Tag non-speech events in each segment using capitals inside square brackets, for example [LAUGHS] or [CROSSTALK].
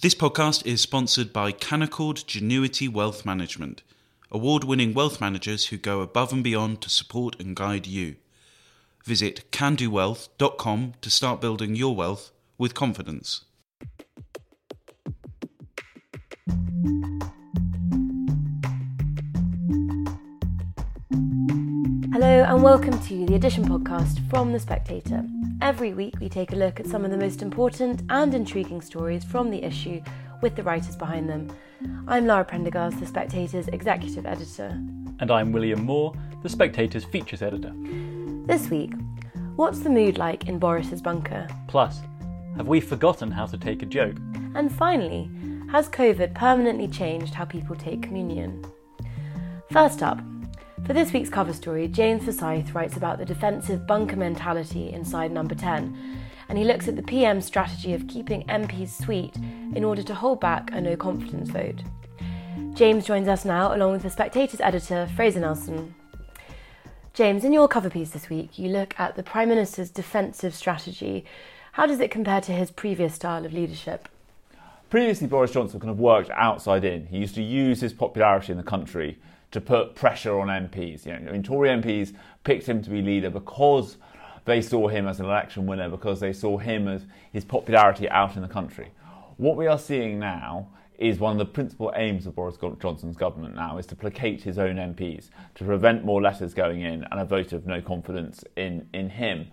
This podcast is sponsored by Canaccord Genuity Wealth Management, award winning wealth managers who go above and beyond to support and guide you. Visit candowealth.com to start building your wealth with confidence. Hello, and welcome to the Edition podcast from The Spectator. Every week, we take a look at some of the most important and intriguing stories from the issue with the writers behind them. I'm Lara Prendergast, The Spectator's executive editor. And I'm William Moore, The Spectator's features editor. This week, what's the mood like in Boris's bunker? Plus, have we forgotten how to take a joke? And finally, has COVID permanently changed how people take communion? First up, for this week's cover story, James Forsyth writes about the defensive bunker mentality inside Number 10, and he looks at the PM's strategy of keeping MPs sweet in order to hold back a no confidence vote. James joins us now, along with the Spectator's editor, Fraser Nelson. James, in your cover piece this week, you look at the Prime Minister's defensive strategy. How does it compare to his previous style of leadership? Previously, Boris Johnson kind of worked outside in. He used to use his popularity in the country to put pressure on MPs. You know, I mean, Tory MPs picked him to be leader because they saw him as an election winner, because they saw him as his popularity out in the country. What we are seeing now is one of the principal aims of Boris Johnson's government now is to placate his own MPs, to prevent more letters going in and a vote of no confidence in, in him.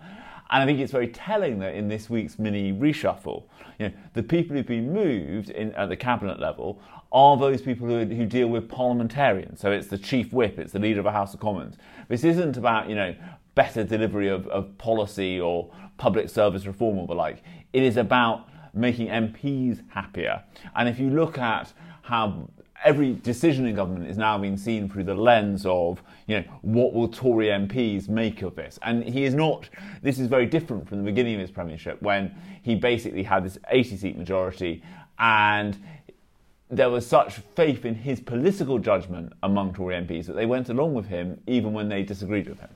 And I think it's very telling that in this week's mini reshuffle, you know, the people who've been moved in, at the cabinet level are those people who, who deal with parliamentarians. So it's the chief whip, it's the leader of a House of Commons. This isn't about, you know, better delivery of, of policy or public service reform or the like. It is about making MPs happier. And if you look at how every decision in government is now being seen through the lens of, you know, what will Tory MPs make of this? And he is not, this is very different from the beginning of his premiership when he basically had this 80 seat majority and there was such faith in his political judgment among Tory MPs that they went along with him even when they disagreed with him.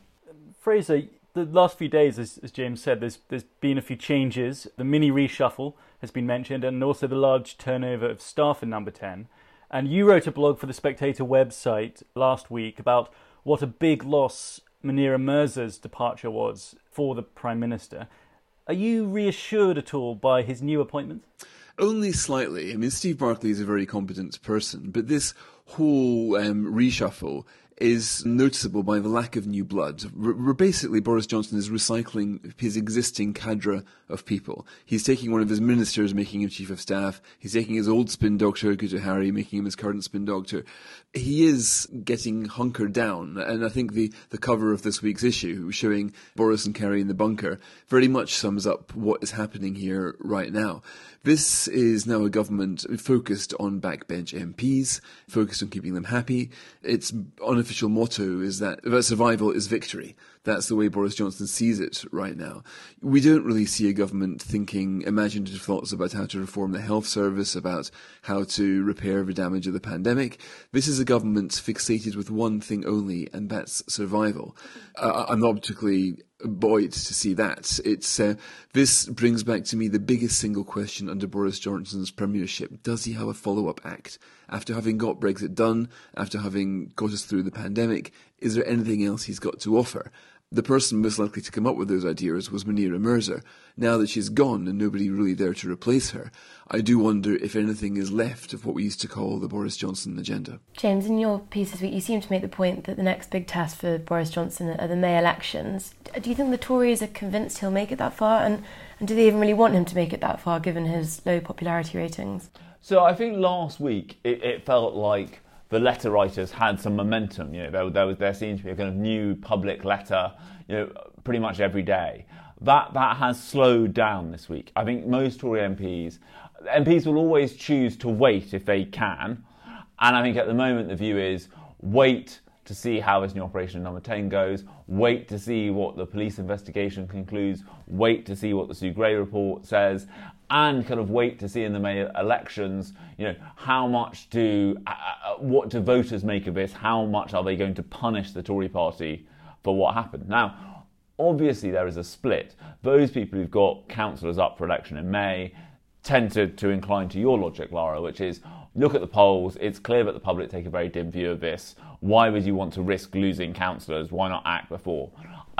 Fraser, the last few days, as, as, James said, there's, there's been a few changes. The mini reshuffle has been mentioned, and also the large turnover of staff in Number 10. And you wrote a blog for the Spectator website last week about what a big loss Munira Mirza's departure was for the Prime Minister. Are you reassured at all by his new appointment? Only slightly. I mean, Steve Barclay is a very competent person, but this whole um, reshuffle is noticeable by the lack of new blood. R- basically, Boris Johnson is recycling his existing cadre of people. He's taking one of his ministers, making him chief of staff. He's taking his old spin doctor, Guto Harri, making him his current spin doctor. He is getting hunkered down, and I think the, the cover of this week's issue, showing Boris and Carrie in the bunker, very much sums up what is happening here right now. This is now a government focused on backbench MPs, focused on keeping them happy. Its unofficial motto is that survival is victory. That's the way Boris Johnson sees it right now. We don't really see a government thinking imaginative thoughts about how to reform the health service, about how to repair the damage of the pandemic. This is a government fixated with one thing only, and that's survival. Uh, I'm not particularly buoyed to see that. It's uh, this brings back to me the biggest single question under Boris Johnson's premiership: Does he have a follow-up act after having got Brexit done, after having got us through the pandemic? Is there anything else he's got to offer? The person most likely to come up with those ideas was Munira Mirza. Now that she's gone and nobody really there to replace her, I do wonder if anything is left of what we used to call the Boris Johnson agenda. James, in your piece this week, you seem to make the point that the next big test for Boris Johnson are the May elections. Do you think the Tories are convinced he'll make it that far? And, and do they even really want him to make it that far, given his low popularity ratings? So I think last week it, it felt like the letter writers had some momentum. You know, there, there, was there seemed to be a kind of new public letter, you know, pretty much every day. That that has slowed down this week. I think most Tory MPs, MPs will always choose to wait if they can, and I think at the moment the view is wait to see how this new operation number 10 goes, wait to see what the police investigation concludes, wait to see what the Sue Gray report says, and kind of wait to see in the May elections, you know, how much do, uh, uh, what do voters make of this? How much are they going to punish the Tory party for what happened? Now, obviously there is a split. Those people who've got councillors up for election in May, tend to, to incline to your logic, Lara, which is look at the polls. It's clear that the public take a very dim view of this. Why would you want to risk losing councillors? Why not act before?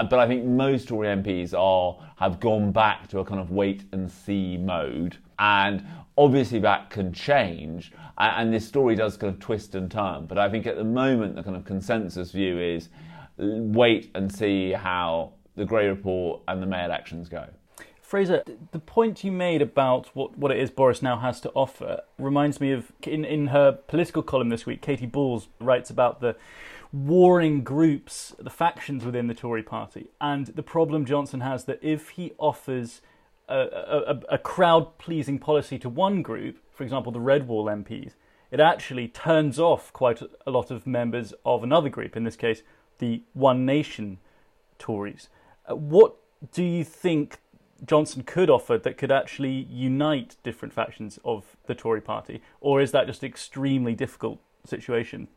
Uh, but I think most Tory MPs are have gone back to a kind of wait and see mode, and obviously that can change. And this story does kind of twist and turn. But I think at the moment the kind of consensus view is wait and see how the Gray Report and the May elections go. Fraser, the point you made about what, what it is Boris now has to offer reminds me of in, in her political column this week, Katy Balls writes about the warring groups, the factions within the Tory party, and the problem Johnson has that if he offers a, a, a crowd pleasing policy to one group, for example, the Red Wall MPs, it actually turns off quite a lot of members of another group, in this case, the One Nation Tories. Uh, what do you think Johnson could offer that could actually unite different factions of the Tory party, or is that just an extremely difficult situation?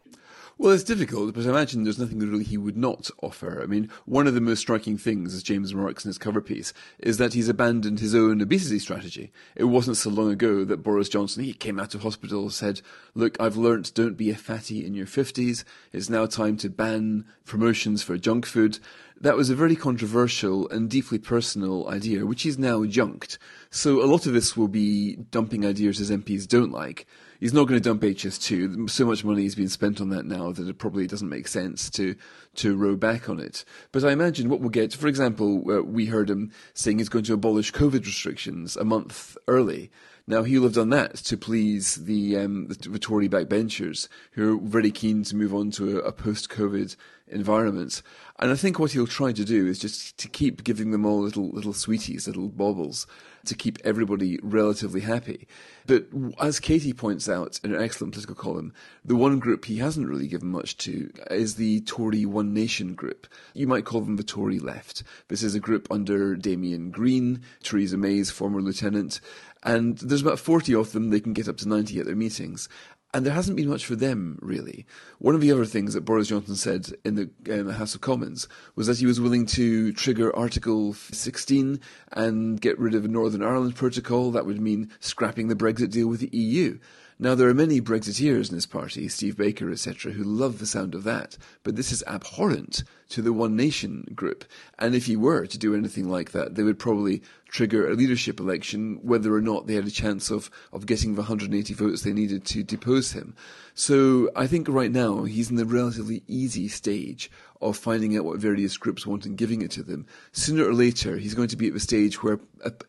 Well, it's difficult, but I imagine there's nothing really he would not offer. I mean, one of the most striking things, as James remarks in his cover piece, is that he's abandoned his own obesity strategy. It wasn't so long ago that Boris Johnson, he came out of hospital, and said, look, I've learnt don't be a fatty in your 50s. It's now time to ban promotions for junk food. That was a very controversial and deeply personal idea, which he's now junked. So a lot of this will be dumping ideas his MPs don't like he's not going to dump HS2. So much money has been spent on that now that it probably doesn't make sense to to row back on it. But I imagine what we'll get, for example, uh, we heard him saying he's going to abolish COVID restrictions a month early. Now he'll have done that to please the um, the, Tory backbenchers who are very keen to move on to a, a post-COVID environment. And I think what he'll try to do is just to keep giving them all little little sweeties, little baubles, to keep everybody relatively happy. But as Katie points out in her excellent political column, the one group he hasn't really given much to is the Tory One Nation group. You might call them the Tory left. This is a group under Damian Green, Theresa May's former lieutenant, and there's about 40 of them. They can get up to 90 at their meetings. And there hasn't been much for them, really. One of the other things that Boris Johnson said in the um, House of Commons was that he was willing to trigger Article 16 and get rid of the Northern Ireland Protocol. That would mean scrapping the Brexit deal with the EU. Now, there are many Brexiteers in his party, Steve Baker, etc., who love the sound of that, but this is abhorrent to the One Nation group. And if he were to do anything like that, they would probably trigger a leadership election, whether or not they had a chance of, of getting the 180 votes they needed to depose him. So I think right now he's in the relatively easy stage of finding out what various groups want and giving it to them. Sooner or later, he's going to be at the stage where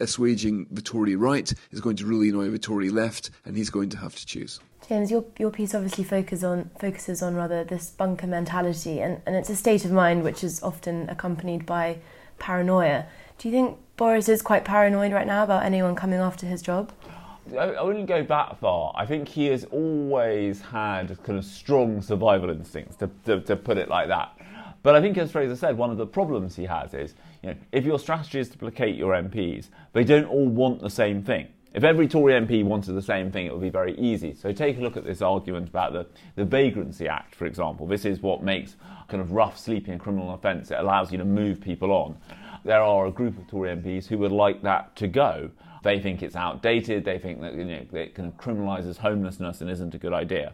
assuaging the Tory right is going to really annoy the Tory left, and he's going to have to choose. James, your your piece obviously focuses on focuses on rather this bunker mentality, and, and it's a state of mind which is often accompanied by paranoia. Do you think Boris is quite paranoid right now about anyone coming after his job? I wouldn't go that far. I think he has always had kind of strong survival instincts, to, to, to put it like that. But I think, as Fraser said, one of the problems he has is, you know, if your strategy is to placate your MPs, they don't all want the same thing. If every Tory MP wanted the same thing, it would be very easy. So take a look at this argument about the, the Vagrancy Act, for example. This is what makes kind of rough sleeping a criminal offence. It allows you to move people on. There are a group of Tory MPs who would like that to go. They think it's outdated. They think that you know, it kind of criminalises homelessness and isn't a good idea.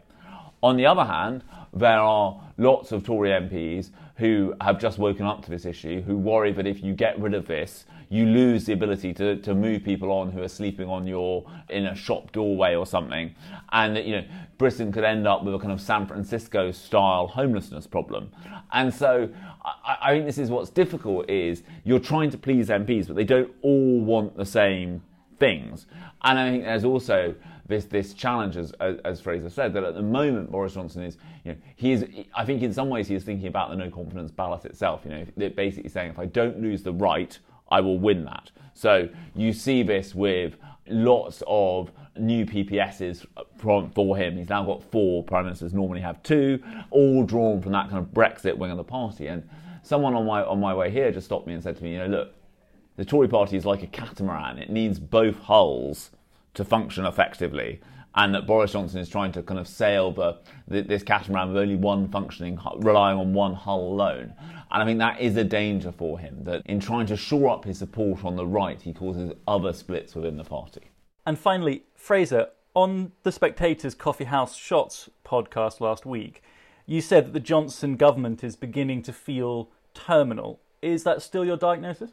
On the other hand, there are lots of Tory MPs who have just woken up to this issue, who worry that if you get rid of this, you lose the ability to, to move people on who are sleeping on your in a shop doorway or something, and that you know Britain could end up with a kind of San Francisco style homelessness problem. And so I, I think this is what's difficult is you're trying to please MPs, but they don't all want the same things. And I think there's also this this challenge, as, as Fraser said, that at the moment Boris Johnson is, you know, he is. I think in some ways he is thinking about the no confidence ballot itself. You know, basically saying if I don't lose the right, I will win that. So you see this with lots of new PPSs from, for him. He's now got four. Prime ministers normally have two, all drawn from that kind of Brexit wing of the party. And someone on my on my way here just stopped me and said to me, you know, look, the Tory party is like a catamaran. It needs both hulls to function effectively. And that Boris Johnson is trying to kind of sail the, this catamaran with only one functioning, relying on one hull alone. And I think that is a danger for him, that in trying to shore up his support on the right, he causes other splits within the party. And finally, Fraser, on the Spectator's Coffee House Shots podcast last week, you said that the Johnson government is beginning to feel terminal. Is that still your diagnosis?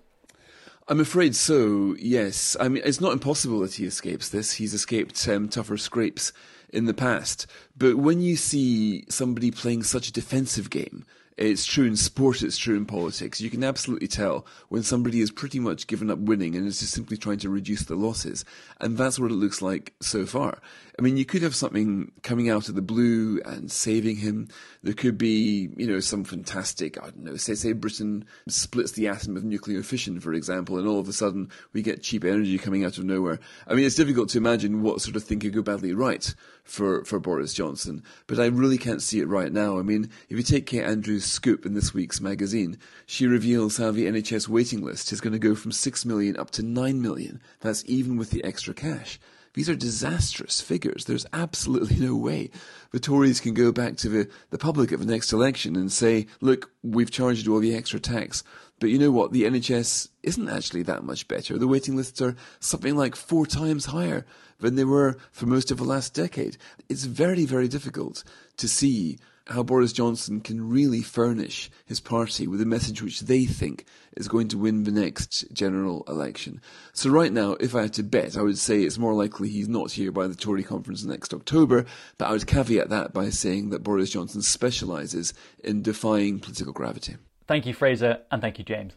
I'm afraid so, yes. I mean, it's not impossible that he escapes this. He's escaped um, tougher scrapes in the past. But when you see somebody playing such a defensive game, it's true in sport, it's true in politics. You can absolutely tell when somebody has pretty much given up winning and is just simply trying to reduce the losses. And that's what it looks like so far. I mean, you could have something coming out of the blue and saving him. There could be, you know, some fantastic, I don't know, say, say Britain splits the atom of nuclear fission, for example, and all of a sudden we get cheap energy coming out of nowhere. I mean, it's difficult to imagine what sort of thing could go badly right for, for Boris Johnson, but I really can't see it right now. I mean, if you take Kate Andrews' scoop in this week's magazine, she reveals how the NHS waiting list is going to go from 6 million up to 9 million. That's even with the extra cash. These are disastrous figures. There's absolutely no way the Tories can go back to the, the public at the next election and say, look, we've charged you all the extra tax. But you know what? The NHS isn't actually that much better. The waiting lists are something like four times higher than they were for most of the last decade. It's very, very difficult to see how Boris Johnson can really furnish his party with a message which they think is going to win the next general election. So right now, if I had to bet, I would say it's more likely he's not here by the Tory conference next October, but I would caveat that by saying that Boris Johnson specialises in defying political gravity. Thank you, Fraser, and thank you, James.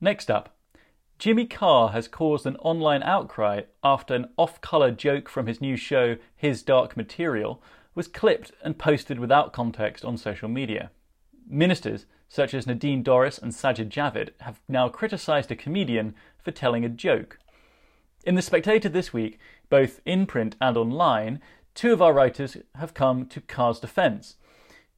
Next up, Jimmy Carr has caused an online outcry after an off colour joke from his new show, His Dark Material, was clipped and posted without context on social media. Ministers such as Nadine Dorries and Sajid Javid have now criticised a comedian for telling a joke. In The Spectator this week, both in print and online, two of our writers have come to Carr's defence.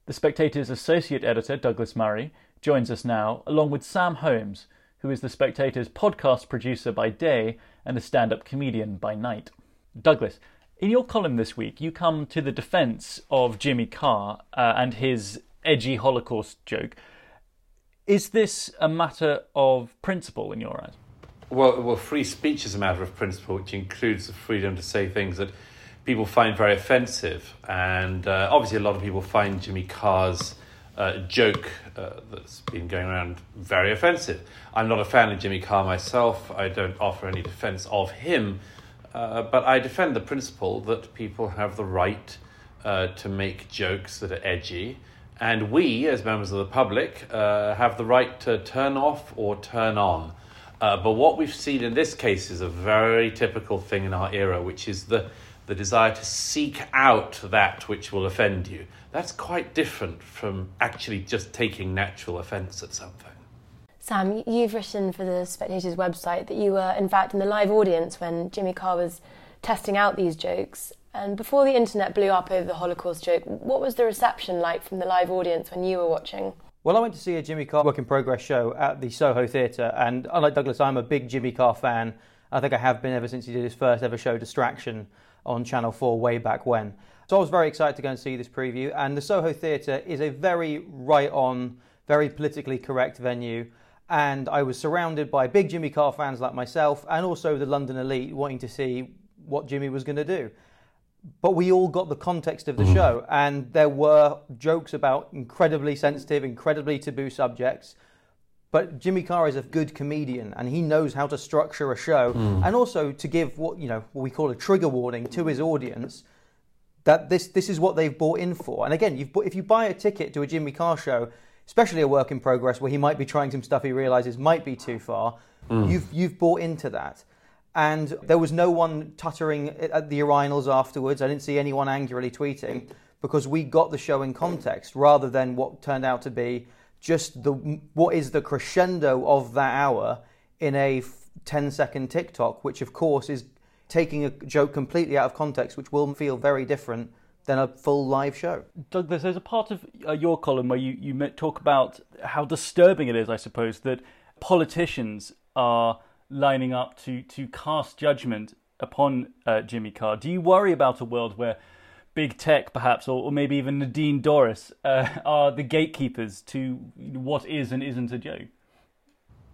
The Spectator's associate editor, Douglas Murray, joins us now, along with Sam Holmes, who is The Spectator's podcast producer by day and a stand up comedian by night. Douglas, in your column this week, you come to the defence of Jimmy Carr uh, and his edgy Holocaust joke. Is this a matter of principle in your eyes? Well, well, free speech is a matter of principle, which includes the freedom to say things that people find very offensive. And uh, obviously, a lot of people find Jimmy Carr's uh, joke uh, that's been going around very offensive. I'm not a fan of Jimmy Carr myself. I don't offer any defense of him. Uh, but I defend the principle that people have the right uh, to make jokes that are edgy, and we, as members of the public, uh, have the right to turn off or turn on. Uh, but what we've seen in this case is a very typical thing in our era, which is the, the desire to seek out that which will offend you. That's quite different from actually just taking natural offence at something. Sam, you've written for the Spectator's website that you were, in fact, in the live audience when Jimmy Carr was testing out these jokes. And before the internet blew up over the Holocaust joke, what was the reception like from the live audience when you were watching? Well, I went to see a Jimmy Carr work in progress show at the Soho Theatre, and unlike Douglas, I'm a big Jimmy Carr fan. I think I have been ever since he did his first ever show, Distraction, on Channel 4 way back when. So I was very excited to go and see this preview, and the Soho Theatre is a very right on, very politically correct venue and I was surrounded by big Jimmy Carr fans like myself and also the London elite wanting to see what Jimmy was going to do. But we all got the context of the mm. show, and there were jokes about incredibly sensitive, incredibly taboo subjects. But Jimmy Carr is a good comedian, and he knows how to structure a show, mm. and also to give what you know what we call a trigger warning to his audience that this this is what they've bought in for. And again, if you buy a ticket to a Jimmy Carr show, especially a work in progress where he might be trying some stuff he realizes might be too far, mm. you've you've bought into that. And there was no one tuttering at the urinals afterwards. I didn't see anyone angrily tweeting because we got the show in context rather than what turned out to be just the what is the crescendo of that hour in a 10 second TikTok, which of course is taking a joke completely out of context, which will feel very different than a full live show. Douglas, there's a part of uh, your column where you, you talk about how disturbing it is, I suppose, that politicians are lining up to, to cast judgment upon uh, Jimmy Carr. Do you worry about a world where big tech, perhaps, or, or maybe even Nadine Dorries, uh, [LAUGHS] are the gatekeepers to what is and isn't a joke?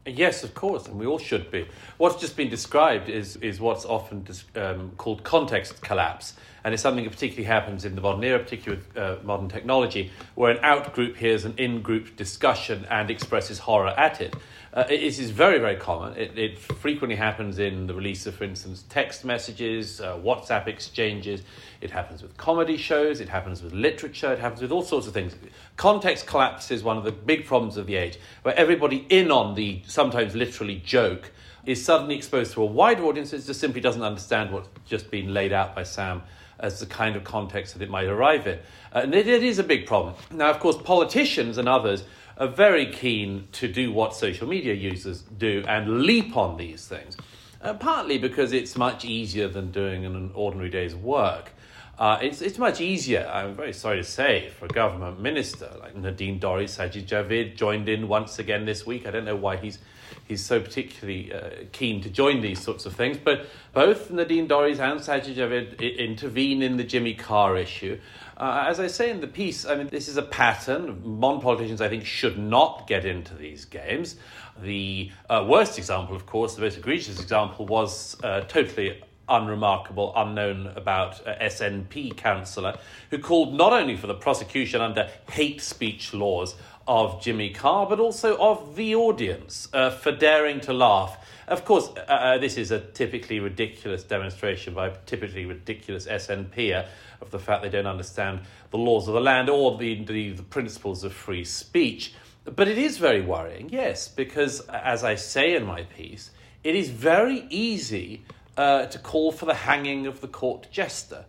Yes, of course, and we all should be. What's just been described is, is what's often um, called context collapse, and it's something that particularly happens in the modern era, particularly with uh, modern technology, where an out group hears an in group discussion and expresses horror at it. Uh, it is very, very common. It, it, frequently happens in the release of, for instance, text messages, uh, WhatsApp exchanges. It happens with comedy shows. It happens with literature. It happens with all sorts of things. Context collapse is one of the big problems of the age, where everybody in on the sometimes literally joke is suddenly exposed to a wider audience that just simply doesn't understand what's just been laid out by Sam as the kind of context that it might arrive in. Uh, and it, it is a big problem. Now, of course, politicians and others are very keen to do what social media users do and leap on these things. Uh, partly because it's much easier than doing an ordinary day's work. Uh, it's, it's much easier, I'm very sorry to say, for a government minister like Nadine Dorries, Sajid Javid joined in once again this week. I don't know why he's, he's so particularly uh, keen to join these sorts of things, but both Nadine Dorries and Sajid Javid intervene in the Jimmy Carr issue. Uh, as I say in the piece, I mean, this is a pattern. Modern politicians, I think, should not get into these games. The uh, worst example, of course, the most egregious example, was uh, totally unremarkable, unknown about uh, SNP councillor who called not only for the prosecution under hate speech laws of Jimmy Carr, but also of the audience uh, for daring to laugh. Of course, uh, uh this is a typically ridiculous demonstration by a typically ridiculous SNP of the fact they don't understand the laws of the land or the, the, the principles of free speech. But it is very worrying, yes, because as I say in my piece, it is very easy uh, to call for the hanging of the court jester.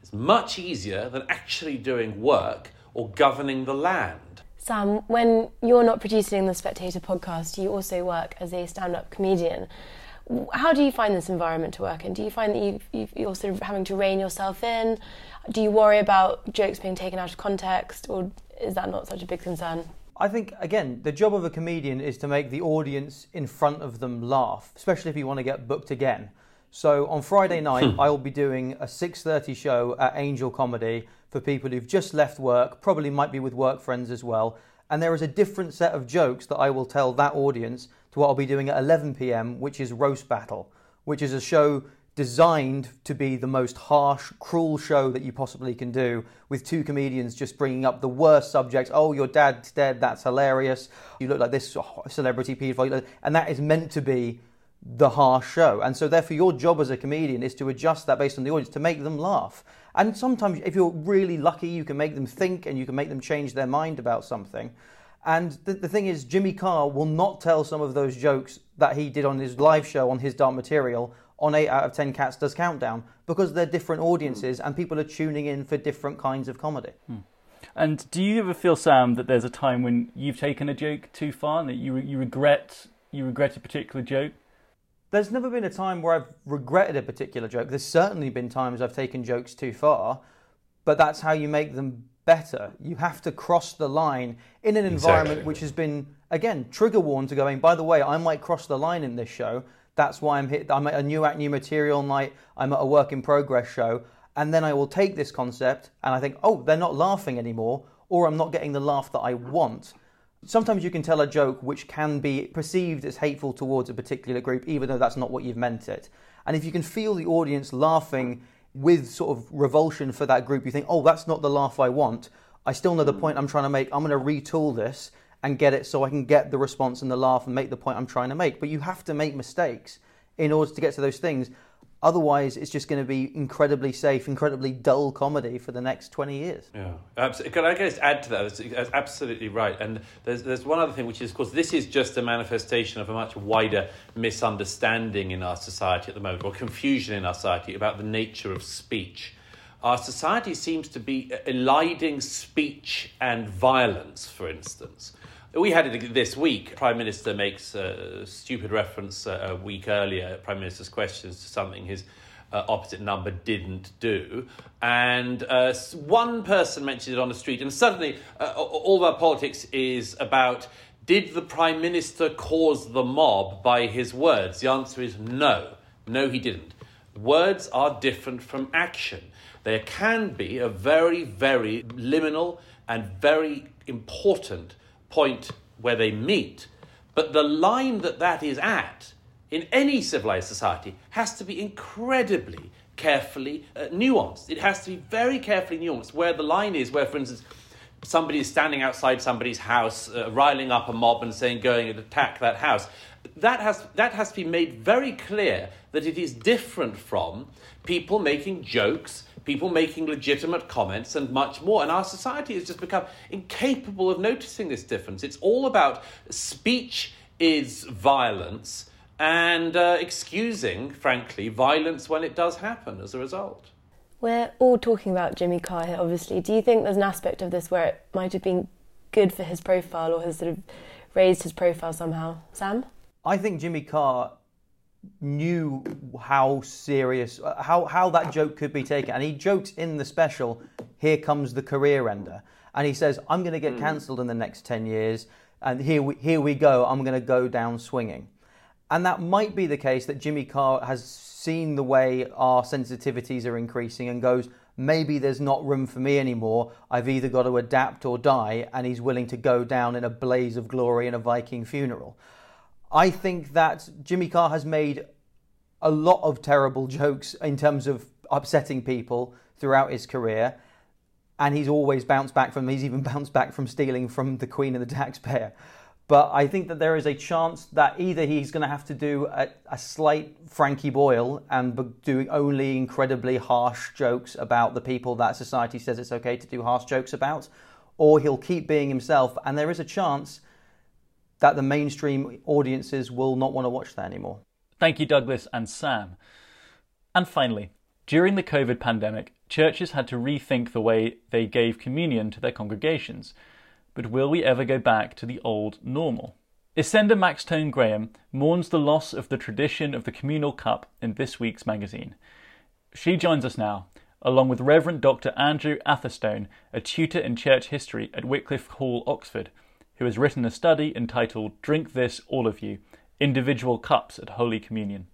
It's much easier than actually doing work or governing the land. Sam, when you're not producing the Spectator podcast, you also work as a stand up comedian. How do you find this environment to work in? Do you find that you you're sort of having to rein yourself in? Do you worry about jokes being taken out of context, or is that not such a big concern? I think again, the job of a comedian is to make the audience in front of them laugh, especially if you want to get booked again. So on Friday night, hmm. I will be doing a 6:30 show at Angel Comedy for people who've just left work, probably might be with work friends as well. And there is a different set of jokes that I will tell that audience to what I'll be doing at 11 p.m., which is Roast Battle, which is a show designed to be the most harsh, cruel show that you possibly can do, with two comedians just bringing up the worst subjects. Oh, your dad's dead, that's hilarious. You look like this celebrity pedophile. And that is meant to be the harsh show. And so, therefore, your job as a comedian is to adjust that based on the audience to make them laugh. And sometimes, if you're really lucky, you can make them think and you can make them change their mind about something. And the, the thing is, Jimmy Carr will not tell some of those jokes that he did on his live show on his dark material on 8 out of 10 Cats Does Countdown because they're different audiences and people are tuning in for different kinds of comedy. Hmm. And do you ever feel, Sam, that there's a time when you've taken a joke too far and that you, you regret you regret a particular joke? There's never been a time where I've regretted a particular joke. There's certainly been times I've taken jokes too far, but that's how you make them better. You have to cross the line in an environment exactly. which has been, again, trigger warned to going, by the way, I might cross the line in this show. That's why I'm hit. I'm at a new act, new material night. I'm at a work in progress show. And then I will take this concept and I think, oh, they're not laughing anymore, or I'm not getting the laugh that I want. Sometimes you can tell a joke which can be perceived as hateful towards a particular group, even though that's not what you've meant it. And if you can feel the audience laughing with sort of revulsion for that group, you think, oh, that's not the laugh I want. I still know the hmm. point I'm trying to make. I'm going to retool this and get it so I can get the response and the laugh and make the point I'm trying to make. But you have to make mistakes in order to get to those things. Otherwise, it's just going to be incredibly safe, incredibly dull comedy for the next 20 years. Yeah, absolutely. Can I just add to that? That's, absolutely right. And there's, there's one other thing, which is, of course, this is just a manifestation of a much wider misunderstanding in our society at the moment, or confusion in our society about the nature of speech. Our society seems to be eliding speech and violence, for instance. We had it this week. Prime Minister makes a stupid reference a week earlier, Prime Minister's questions to something his uh, opposite number didn't do. And uh, one person mentioned it on the street, and suddenly uh, all our politics is about did the Prime Minister cause the mob by his words? The answer is no. No, he didn't. Words are different from action. There can be a very, very liminal and very important point where they meet, But the line that that is at in any civilized society has to be incredibly carefully uh, nuanced. It has to be very carefully nuanced where the line is, where, for instance, somebody is standing outside somebody's house, uh, riling up a mob and saying, going and attack that house. That has, that has to be made very clear that it is different from people making jokes, people making legitimate comments, and much more. And our society has just become incapable of noticing this difference. It's all about speech is violence and uh, excusing, frankly, violence when it does happen as a result. We're all talking about Jimmy Carr here, obviously. Do you think there's an aspect of this where it might have been good for his profile or has sort of raised his profile somehow? Sam? I think Jimmy Carr knew how serious, how, how that joke could be taken. And he jokes in the special, Here comes the career ender. And he says, I'm going to get mm. cancelled in the next 10 years. And here we, here we go, I'm going to go down swinging. And that might be the case that Jimmy Carr has seen the way our sensitivities are increasing and goes, maybe there's not room for me anymore. I've either got to adapt or die. And he's willing to go down in a blaze of glory in a Viking funeral. I think that Jimmy Carr has made a lot of terrible [LAUGHS] jokes in terms of upsetting people throughout his career. And he's always bounced back from, he's even [LAUGHS] bounced back from stealing from the Queen and the taxpayer. But I think that there is a chance that either he's going to have to do a, a slight Frankie Boyle and doing only incredibly harsh jokes about the people that society says it's okay to do harsh jokes about, or he'll keep being himself. And there is a chance that the mainstream audiences will not want to watch that anymore. Thank you, Douglas and Sam. And finally, during the COVID pandemic, churches had to rethink the way they gave communion to their congregations but will we ever go back to the old normal? Ysenda Maxtone Graham mourns the loss of the tradition of the communal cup in this week's magazine. She joins us now, along with Reverend Dr. Andrew Atherstone, a tutor in church history at Wycliffe Hall, Oxford, who has written a study entitled Drink This, All of You Individual Cups at Holy Communion.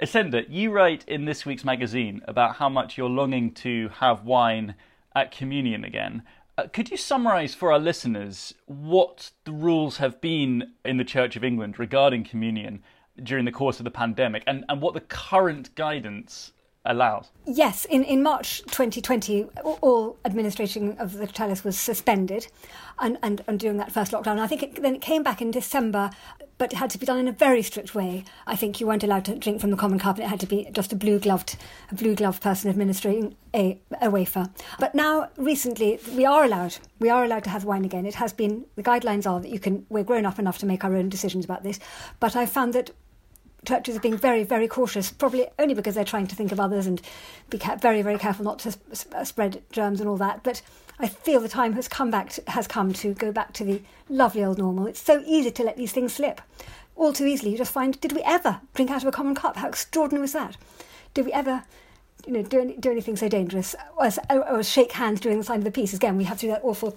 Ysenda, you write in this week's magazine about how much you're longing to have wine at communion again, uh, could you summarise for our listeners what the rules have been in the Church of England regarding communion during the course of the pandemic and, and what the current guidance allows? Yes, in, in March 2020, all administration of the chalice was suspended and, and, and during that first lockdown. I think it, then it came back in December, but it had to be done in a very strict way. I think you weren't allowed to drink from the common cup and it had to be just a blue gloved a blue gloved person administering a, a wafer. But now recently we are allowed we are allowed to have wine again. It has been the guidelines are that you can we're grown up enough to make our own decisions about this. But I found that churches are being very, very cautious, probably only because they're trying to think of others and be very, very careful not to sp- uh, spread germs and all that. But I feel the time has come back to, has come to go back to the lovely old normal. It's so easy to let these things slip, all too easily. You just find, did we ever drink out of a common cup? How extraordinary was that? Did we ever? You know, do, any, do anything so dangerous, or, or shake hands during the sign of the peace. Again, we have to do that awful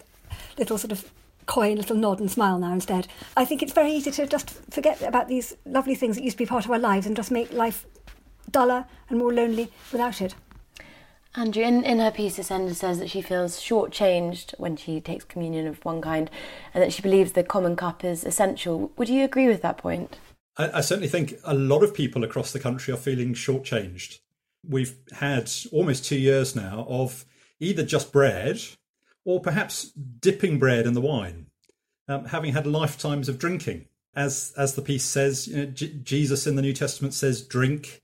little sort of coy little nod and smile now instead. I think it's very easy to just forget about these lovely things that used to be part of our lives and just make life duller and more lonely without it. Andrew, in, in her piece, Ysenda says that she feels shortchanged when she takes communion of one kind and that she believes the common cup is essential. Would you agree with that point? I, I certainly think a lot of people across the country are feeling shortchanged. We've had almost two years now of either just bread or perhaps dipping bread in the wine, um, having had lifetimes of drinking. As as the piece says, you know, J- Jesus in the New Testament says, "Drink,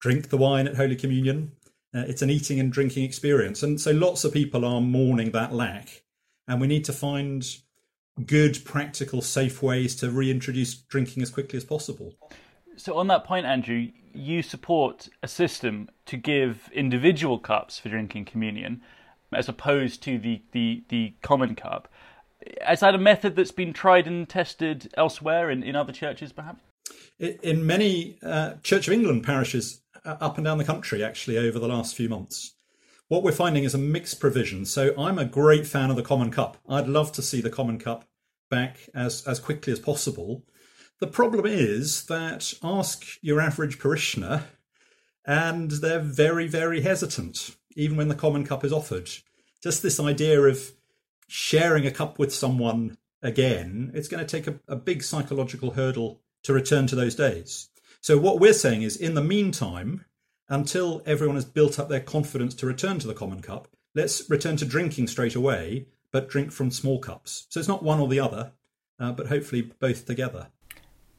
drink the wine at Holy Communion." Uh, it's an eating and drinking experience, and so lots of people are mourning that lack, and we need to find good, practical, safe ways to reintroduce drinking as quickly as possible. So, on that point, Andrew, you support a system to give individual cups for drinking communion as opposed to the, the, the common cup. Is that a method that's been tried and tested elsewhere in, in other churches, perhaps? In many uh, Church of England parishes uh, up and down the country, actually, over the last few months, what we're finding is a mixed provision. So I'm a great fan of the Common Cup. I'd love to see the Common Cup back as, as quickly as possible. The problem is that ask your average parishioner, and they're very, very hesitant even when the common cup is offered. Just this idea of sharing a cup with someone again, it's going to take a, a big psychological hurdle to return to those days. So, what we're saying is, in the meantime, until everyone has built up their confidence to return to the common cup, let's return to drinking straight away, but drink from small cups. So, it's not one or the other, uh, but hopefully both together.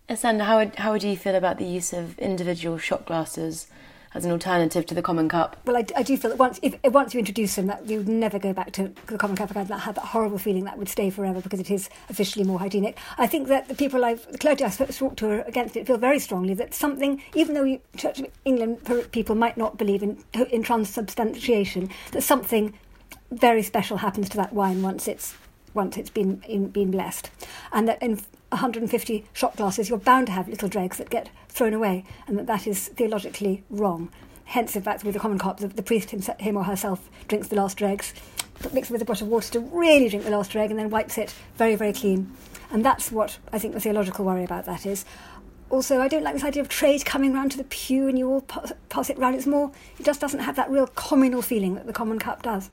Ysenda, how would, how would you feel about the use of individual shot glasses as an alternative to the common cup? Well, I, I do feel that once if, once you introduce them, that you would never go back to the common cup again. That had that horrible feeling that would stay forever because it is officially more hygienic. I think that the people I've the clergy I've talked to against it feel very strongly that something, even though you, Church of England people might not believe in in transubstantiation, that something very special happens to that wine once it's once it's been in, been blessed, and that in 150 shot glasses, you're bound to have little dregs that get thrown away, and that that is theologically wrong. Hence, in fact, with the common cup, the, the priest himself, him or herself drinks the last dregs, mixes with a brush of water to really drink the last dreg, and then wipes it very, very clean. And that's what I think the theological worry about that is. Also, I don't like this idea of trade coming round to the pew and you all pass, pass it round. It's more, it just doesn't have that real communal feeling that the common cup does.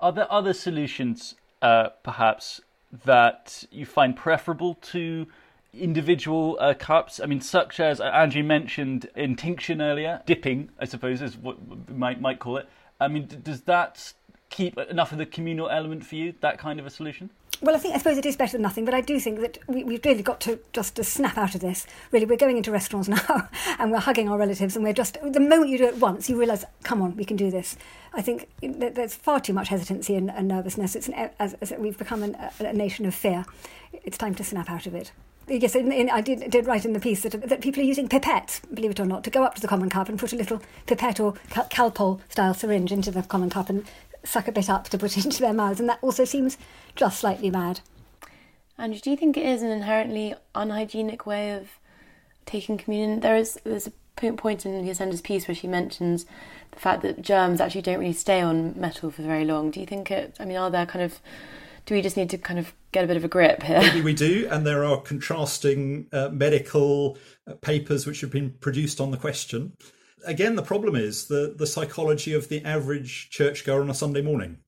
Are there other solutions, uh, perhaps, that you find preferable to individual uh, cups? I mean, such as uh, Andrew mentioned intinction earlier, dipping, I suppose, is what we might might call it. I mean, does that keep enough of the communal element for you? That kind of a solution? Well, I think I suppose it is better than nothing, but I do think that we, have really got to just to snap out of this. Really, we're going into restaurants [LAUGHS] now, and we're hugging our relatives, and we're just the moment you do it once, you realise, come on, we can do this. I think there's far too much hesitancy and, and nervousness. It's an, as, as we've become an, a, nation of fear. It's time to snap out of it. Yes, in, in, I did, did, write in the piece that, that people are using pipettes, believe it or not, to go up to the common cup and put a little pipette or cal- Calpol style syringe into the common cup and suck a bit up to put [LAUGHS] into their mouths, and that also seems just slightly mad. And do you think it is an inherently unhygienic way of taking communion? There is there's a point in Ysenda's piece where she mentions the fact that germs actually don't really stay on metal for very long. Do you think it? I mean, are there kind of do we just need to kind of get a bit of a grip here? Maybe we do, and there are contrasting uh, medical uh, papers which have been produced on the question again, the problem is the, the psychology of the average churchgoer on a Sunday morning.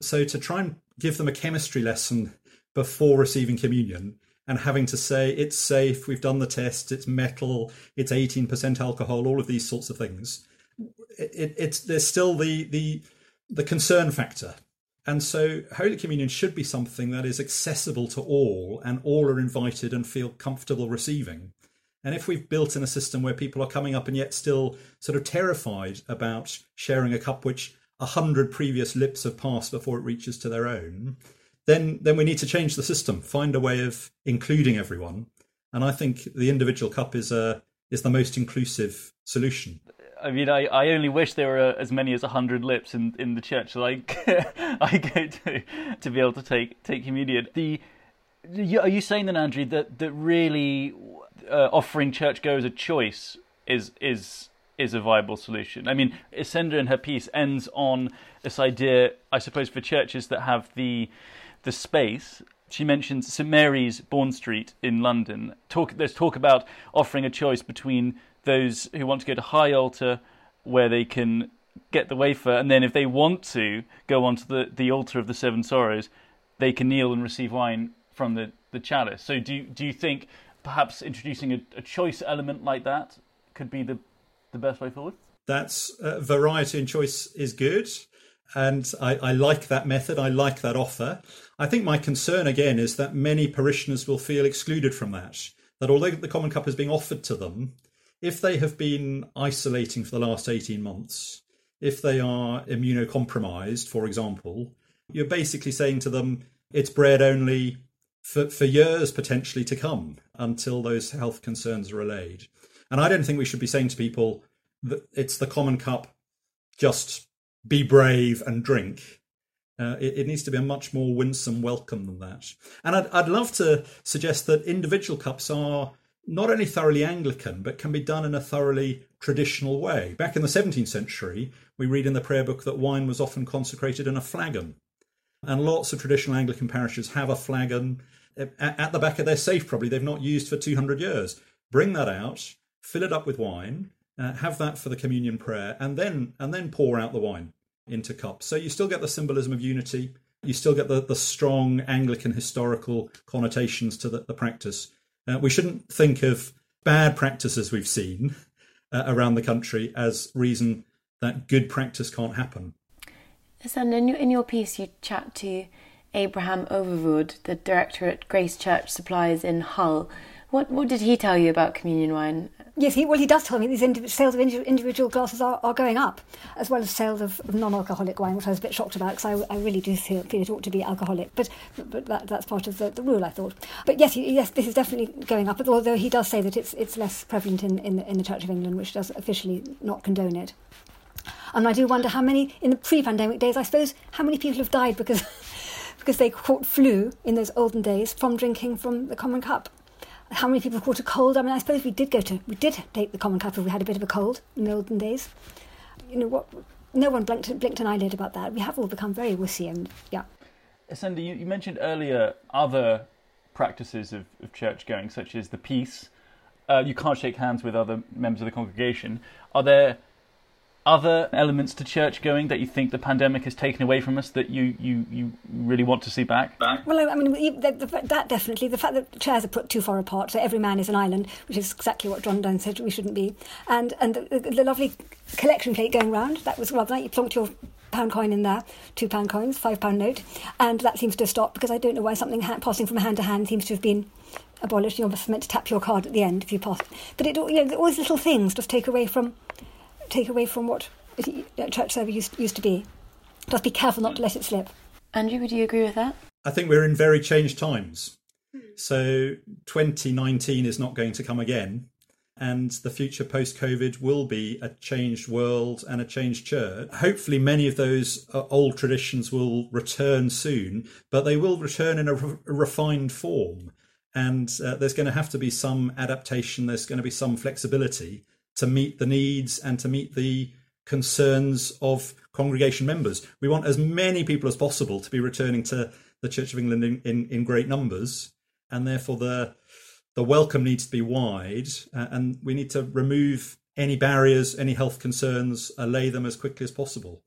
So to try and give them a chemistry lesson before receiving communion and having to say it's safe, we've done the test, it's metal, it's 18% alcohol, all of these sorts of things. It, it's there's still the the the concern factor. And so Holy Communion should be something that is accessible to all and all are invited and feel comfortable receiving. And if we've built in a system where people are coming up and yet still sort of terrified about sharing a cup which a hundred previous lips have passed before it reaches to their own, then then we need to change the system, find a way of including everyone. And I think the individual cup is a is the most inclusive solution. I mean, I, I only wish there were uh, as many as hundred lips in, in the church that I, [LAUGHS] I go to to be able to take take communion. The are you saying then, Andrew, that that really uh, offering churchgoers a choice is is is a viable solution. I mean, Ysenda in her piece ends on this idea, I suppose, for churches that have the the space. She mentions St Mary's Bourne Street in London. Talk, there's talk about offering a choice between those who want to go to high altar, where they can get the wafer, and then if they want to go onto the, the altar of the Seven Sorrows, they can kneel and receive wine from the, the chalice. So do do you think perhaps introducing a, a choice element like that could be the the best way forward. That's uh, variety and choice is good. And I, I, like that method. I like that offer. I think my concern again is that many parishioners will feel excluded from that. That although the Common Cup is being offered to them, if they have been isolating for the last 18 months, if they are immunocompromised, for example, you're basically saying to them, it's bread only, for, for years potentially to come until those health concerns are allayed. And I don't think we should be saying to people that it's the common cup, just be brave and drink. Uh, it, it, needs to be a much more winsome welcome than that. And I'd, I'd love to suggest that individual cups are not only thoroughly Anglican, but can be done in a thoroughly traditional way. Back in the 17th century, we read in the prayer book that wine was often consecrated in a flagon. And lots of traditional Anglican parishes have a flagon at the back of their safe, probably they've not used for 200 years. Bring that out, fill it up with wine, uh, have that for the communion prayer, and then and then pour out the wine into cups. So you still get the symbolism of unity, You still get the, the strong Anglican historical connotations to the, the practice. Uh, we shouldn't think of bad practices we've seen uh, around the country as reason that good practice can't happen. And in your, in your piece, you chat to Abraham Overwood, the director at Grace Church Supplies in Hull. What what did he tell you about communion wine? Yes, he, well, he does tell me these indiv- sales of indi- individual glasses are, are going up, as well as sales of, of non-alcoholic wine, which I was a bit shocked about because I, I really do feel, feel it ought to be alcoholic. But but that, that's part of the, the rule, I thought. But yes, he, yes, this is definitely going up. Although he does say that it's it's less prevalent in, in, in the Church of England, which does officially not condone it. And I do wonder how many in the pre-pandemic days, I suppose, how many people have died because [LAUGHS] because they caught flu in those olden days from drinking from the common cup how many people caught a cold? I mean, I suppose we did go to, we did take the common cup if we had a bit of a cold in the olden days. You know what? No one blinked, blinked an eyelid about that. We have all become very wussy and yeah. Ysenda, you, you mentioned earlier other practices of, of church going, such as the peace. Uh, you can't shake hands with other members of the congregation. Are there other elements to church going that you think the pandemic has taken away from us that you, you, you really want to see back? Well, I mean, that definitely. The fact that chairs are put too far apart, so every man is an island, which is exactly what John Donne said we shouldn't be. And and the, the lovely collection plate going round, that was rather nice. You plonked your pound coin in there, two pound coins, five pound note, and that seems to have stopped because I don't know why something ha- passing from hand to hand seems to have been abolished. You're meant to tap your card at the end if you pass. But it, you know, all these little things just take away from take away from what church service used, used to be. Just be careful not to let it slip. Andrew, would you agree with that? I think we're in very changed times. So 2019 is not going to come again. And the future post COVID will be a changed world and a changed church. Hopefully, many of those uh, old traditions will return soon, but they will return in a, re- a refined form. And uh, there's going to have to be some adaptation, there's going to be some flexibility to meet the needs and to meet the concerns of congregation members. We want as many people as possible to be returning to the Church of England in, in, in great numbers, and therefore the the welcome needs to be wide, uh, and we need to remove any barriers, any health concerns, allay them as quickly as possible.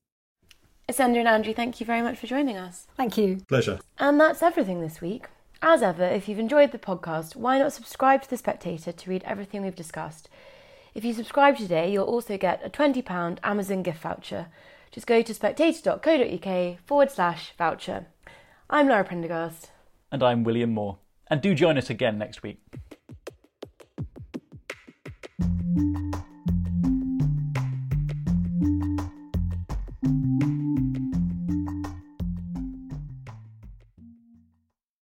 Ysenda and Andrew, thank you very much for joining us. Thank you. Pleasure. And that's everything this week. As ever, if you've enjoyed the podcast, why not subscribe to The Spectator to read everything we've discussed? If you subscribe today, you'll also get a £20 Amazon gift voucher. Just go to spectator.co.uk forward slash voucher. I'm Lara Prendergast. And I'm William Moore. And do join us again next week.